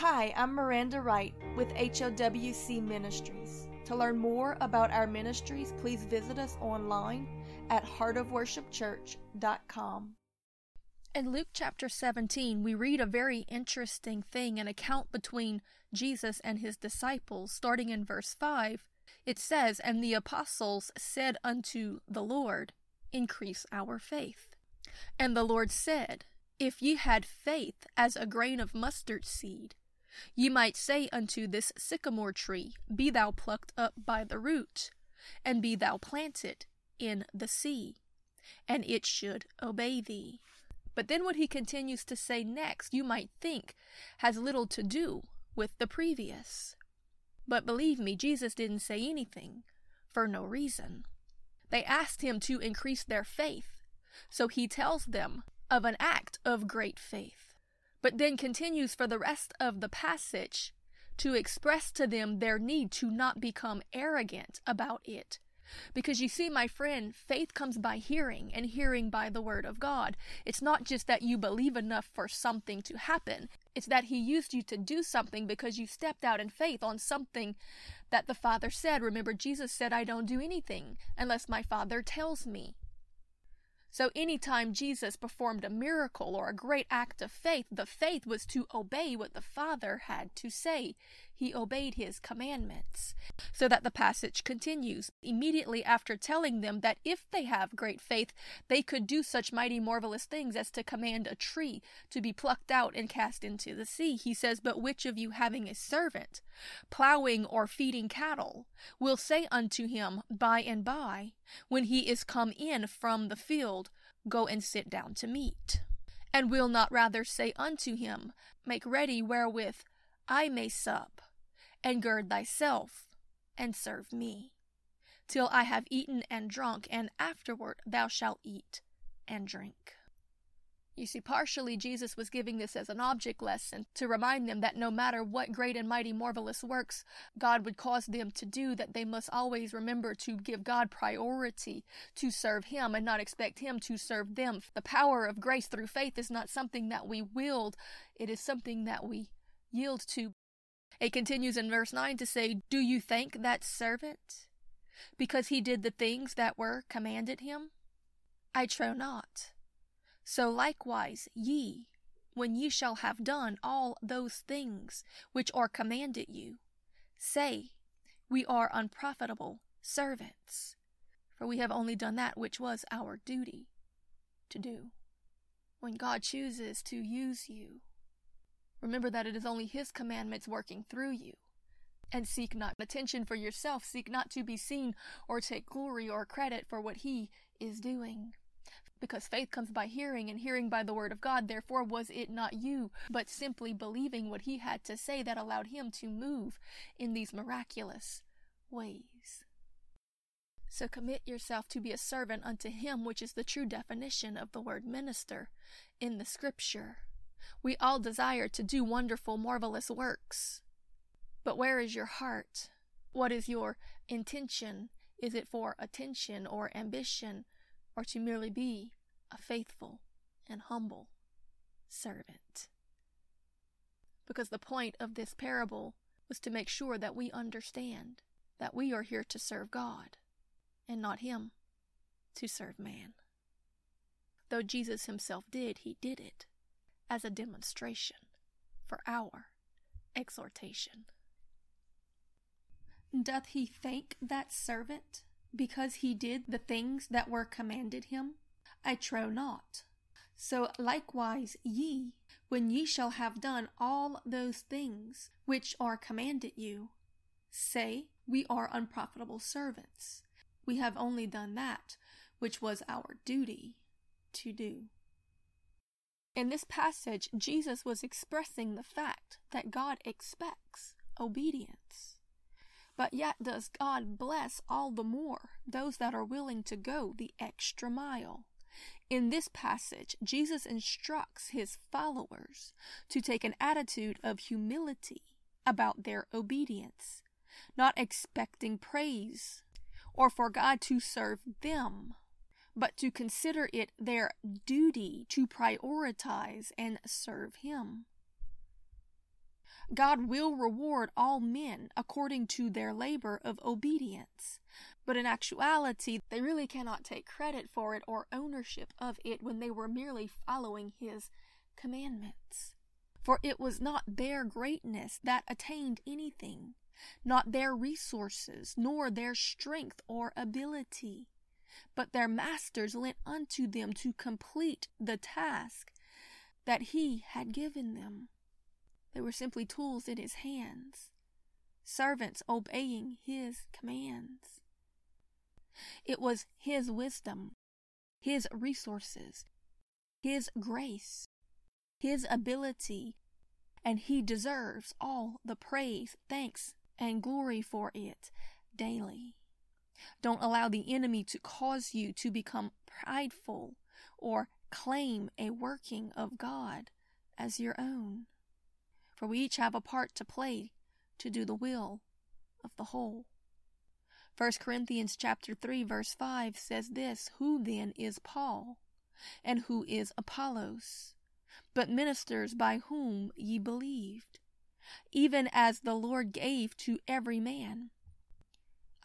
Hi, I'm Miranda Wright with HOWC Ministries. To learn more about our ministries, please visit us online at heartofworshipchurch.com. In Luke chapter 17, we read a very interesting thing, an account between Jesus and his disciples. Starting in verse 5, it says, And the apostles said unto the Lord, Increase our faith. And the Lord said, If ye had faith as a grain of mustard seed, ye might say unto this sycamore tree, Be thou plucked up by the root, and be thou planted in the sea, and it should obey thee. But then what he continues to say next, you might think, has little to do with the previous. But believe me, Jesus didn't say anything for no reason. They asked him to increase their faith, so he tells them of an act of great faith, but then continues for the rest of the passage to express to them their need to not become arrogant about it because you see, my friend, faith comes by hearing, and hearing by the word of God. It's not just that you believe enough for something to happen, it's that He used you to do something because you stepped out in faith on something that the Father said. Remember, Jesus said, I don't do anything unless my Father tells me. So, anytime Jesus performed a miracle or a great act of faith, the faith was to obey what the Father had to say. He obeyed his commandments. So that the passage continues immediately after telling them that if they have great faith, they could do such mighty marvelous things as to command a tree to be plucked out and cast into the sea. He says, But which of you having a servant, plowing or feeding cattle, will say unto him by and by, when he is come in from the field, Go and sit down to meat? And will not rather say unto him, Make ready wherewith I may sup, and gird thyself, and serve me, till I have eaten and drunk, and afterward thou shalt eat and drink. You see, partially Jesus was giving this as an object lesson to remind them that no matter what great and mighty marvelous works God would cause them to do, that they must always remember to give God priority to serve Him and not expect Him to serve them. The power of grace through faith is not something that we wield, it is something that we yield to. It continues in verse 9 to say, Do you thank that servant because he did the things that were commanded him? I trow not. So likewise ye, when ye shall have done all those things which are commanded you, say, We are unprofitable servants, for we have only done that which was our duty to do. When God chooses to use you, remember that it is only His commandments working through you. And seek not attention for yourself, seek not to be seen or take glory or credit for what He is doing because faith comes by hearing, and hearing by the word of God. Therefore, was it not you, but simply believing what he had to say that allowed him to move in these miraculous ways? So commit yourself to be a servant unto him, which is the true definition of the word minister in the scripture. We all desire to do wonderful, marvelous works. But where is your heart? What is your intention? Is it for attention or ambition? or to merely be a faithful and humble servant. Because the point of this parable was to make sure that we understand that we are here to serve God and not Him to serve man. Though Jesus Himself did, He did it as a demonstration for our exhortation. Doth He thank that servant because he did the things that were commanded him? I trow not. So likewise ye, when ye shall have done all those things which are commanded you, say, We are unprofitable servants. We have only done that which was our duty to do. In this passage, Jesus was expressing the fact that God expects obedience. But yet does God bless all the more those that are willing to go the extra mile. In this passage, Jesus instructs his followers to take an attitude of humility about their obedience, not expecting praise or for God to serve them, but to consider it their duty to prioritize and serve Him. God will reward all men according to their labor of obedience. But in actuality, they really cannot take credit for it or ownership of it when they were merely following His commandments. For it was not their greatness that attained anything, not their resources, nor their strength or ability, but their masters lent unto them to complete the task that He had given them. They were simply tools in his hands, servants obeying his commands. It was his wisdom, his resources, his grace, his ability, and he deserves all the praise, thanks, and glory for it daily. Don't allow the enemy to cause you to become prideful or claim a working of God as your own for we each have a part to play to do the will of the whole. 1 Corinthians chapter 3 verse 5 says this, Who then is Paul? And who is Apollos? But ministers by whom ye believed, even as the Lord gave to every man.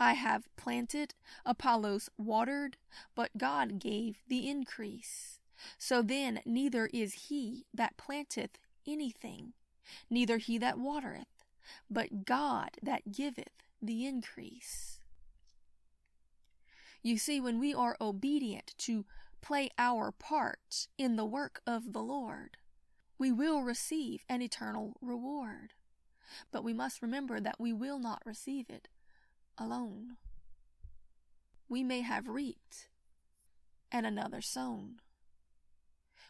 I have planted, Apollos watered, but God gave the increase. So then neither is he that planteth anything, neither he that watereth, but God that giveth the increase. You see, when we are obedient to play our part in the work of the Lord, we will receive an eternal reward. But we must remember that we will not receive it alone. We may have reaped and another sown.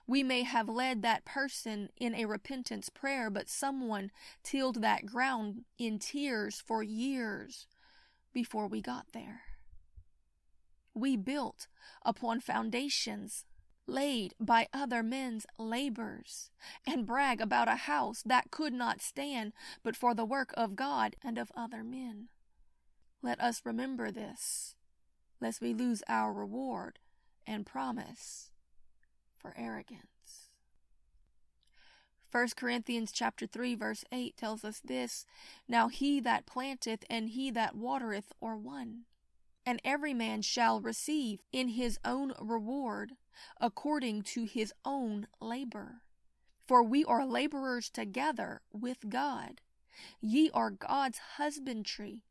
We may have led that person in a repentance prayer, but someone tilled that ground in tears for years before we got there. We built upon foundations laid by other men's labors, and brag about a house that could not stand but for the work of God and of other men. Let us remember this, lest we lose our reward and promise for arrogance. 1 Corinthians chapter 3 verse 8 tells us this, Now he that planteth and he that watereth are one, and every man shall receive in his own reward according to his own labor. For we are laborers together with God. Ye are God's husbandry.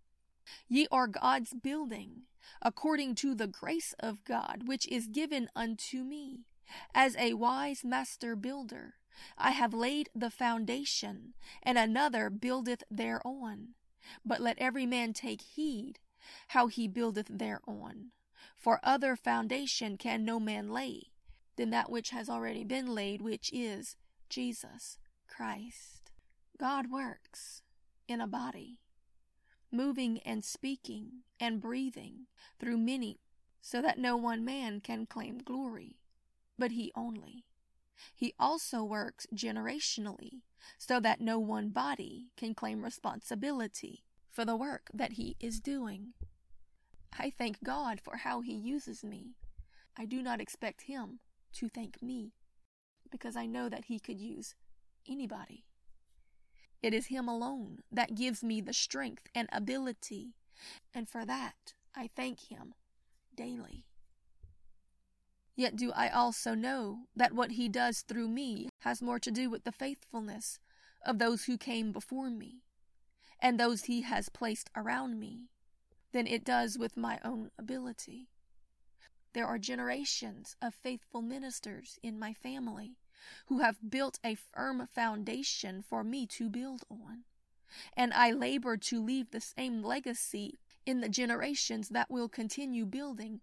Ye are God's building, according to the grace of God which is given unto me. As a wise master builder, I have laid the foundation, and another buildeth thereon. But let every man take heed how he buildeth thereon. For other foundation can no man lay than that which has already been laid, which is Jesus Christ. God works in a body, moving and speaking and breathing through many, so that no one man can claim glory but he only. He also works generationally, so that no one body can claim responsibility for the work that he is doing. I thank God for how he uses me. I do not expect him to thank me, because I know that he could use anybody. It is him alone that gives me the strength and ability, and for that I thank him daily. Yet do I also know that what he does through me has more to do with the faithfulness of those who came before me and those he has placed around me than it does with my own ability. There are generations of faithful ministers in my family who have built a firm foundation for me to build on, and I labor to leave the same legacy in the generations that will continue building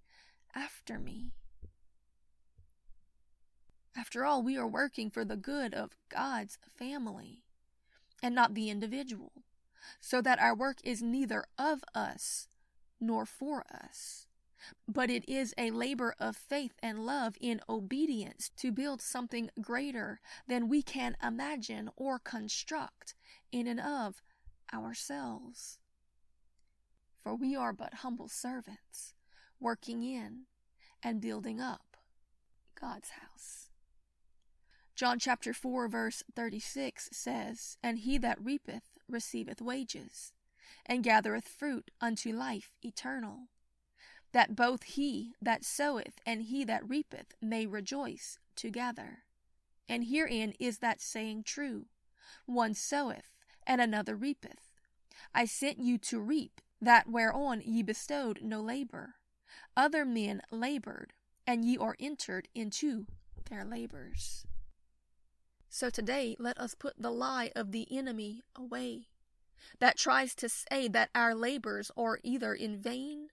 after me. After all, we are working for the good of God's family and not the individual, so that our work is neither of us nor for us, but it is a labor of faith and love in obedience to build something greater than we can imagine or construct in and of ourselves. For we are but humble servants, working in and building up God's house. John chapter 4, verse 36 says, And he that reapeth receiveth wages, and gathereth fruit unto life eternal, that both he that soweth and he that reapeth may rejoice together. And herein is that saying true One soweth, and another reapeth. I sent you to reap that whereon ye bestowed no labor. Other men labored, and ye are entered into their labors. So today, let us put the lie of the enemy away that tries to say that our labors are either in vain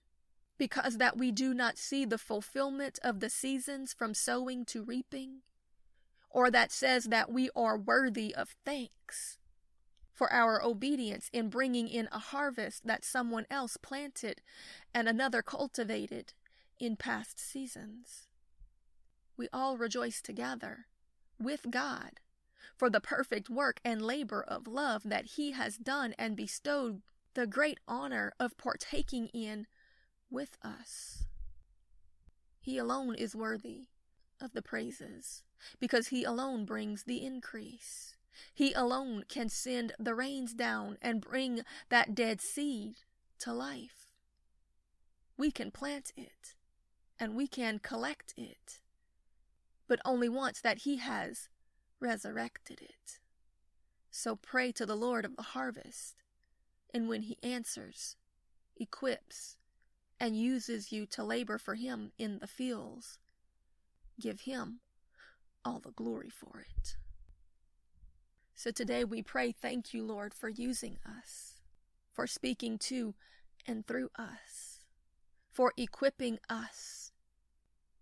because that we do not see the fulfillment of the seasons from sowing to reaping, or that says that we are worthy of thanks for our obedience in bringing in a harvest that someone else planted and another cultivated in past seasons. We all rejoice together with God for the perfect work and labor of love that He has done and bestowed the great honor of partaking in with us. He alone is worthy of the praises because He alone brings the increase. He alone can send the rains down and bring that dead seed to life. We can plant it and we can collect it, but only once that He has resurrected it. So pray to the Lord of the harvest, and when he answers, equips, and uses you to labor for him in the fields, give him all the glory for it. So today we pray, thank you, Lord, for using us, for speaking to and through us, for equipping us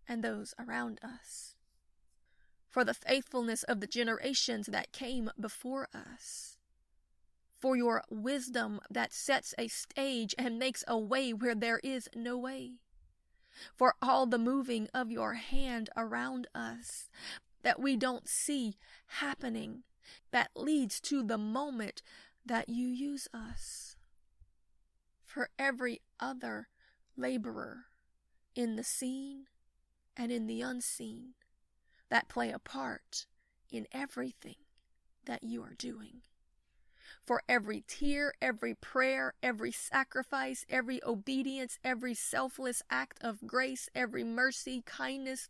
and those around us for the faithfulness of the generations that came before us, for your wisdom that sets a stage and makes a way where there is no way, for all the moving of your hand around us that we don't see happening that leads to the moment that you use us. For every other laborer in the seen and in the unseen that play a part in everything that you are doing. For every tear, every prayer, every sacrifice, every obedience, every selfless act of grace, every mercy, kindness,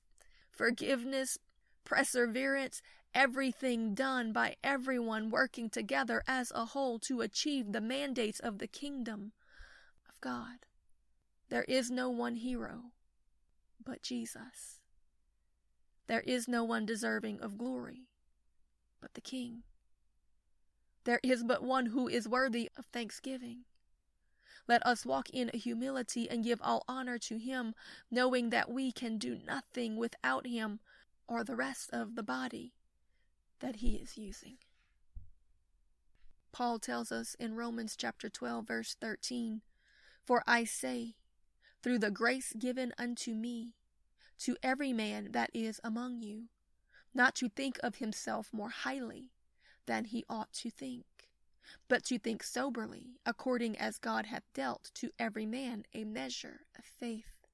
forgiveness, perseverance, everything done by everyone working together as a whole to achieve the mandates of the kingdom of God. There is no one hero but Jesus. There is no one deserving of glory but the King. There is but one who is worthy of thanksgiving. Let us walk in humility and give all honor to him, knowing that we can do nothing without him or the rest of the body that he is using. Paul tells us in Romans chapter 12 verse 13, For I say, through the grace given unto me, to every man that is among you, not to think of himself more highly than he ought to think, but to think soberly, according as God hath dealt to every man a measure of faith.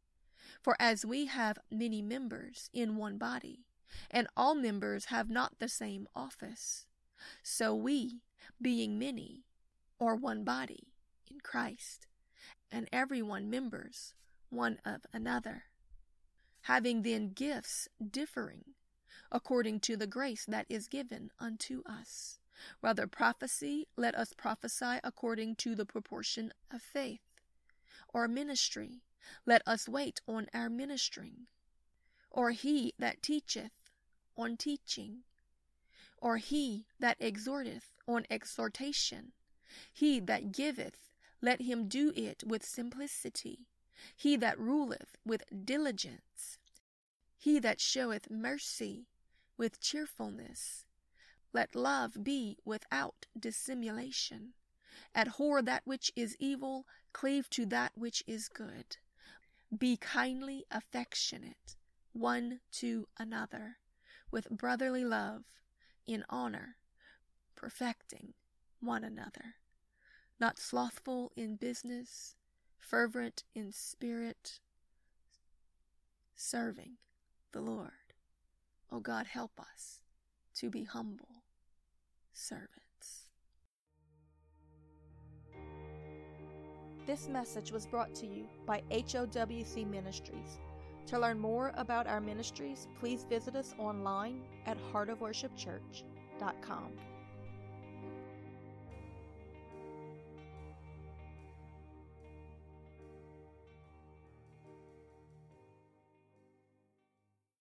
For as we have many members in one body, and all members have not the same office, so we, being many, are one body in Christ, and every one members one of another having then gifts differing according to the grace that is given unto us. Rather, prophecy, let us prophesy according to the proportion of faith. Or ministry, let us wait on our ministering. Or he that teacheth, on teaching. Or he that exhorteth, on exhortation. He that giveth, let him do it with simplicity. He that ruleth with diligence, he that showeth mercy with cheerfulness. Let love be without dissimulation. Abhor that which is evil, cleave to that which is good. Be kindly affectionate one to another, with brotherly love, in honor, perfecting one another. Not slothful in business, fervent in spirit, serving the Lord. Oh God, help us to be humble servants. This message was brought to you by HOWC Ministries. To learn more about our ministries, please visit us online at heartofworshipchurch.com.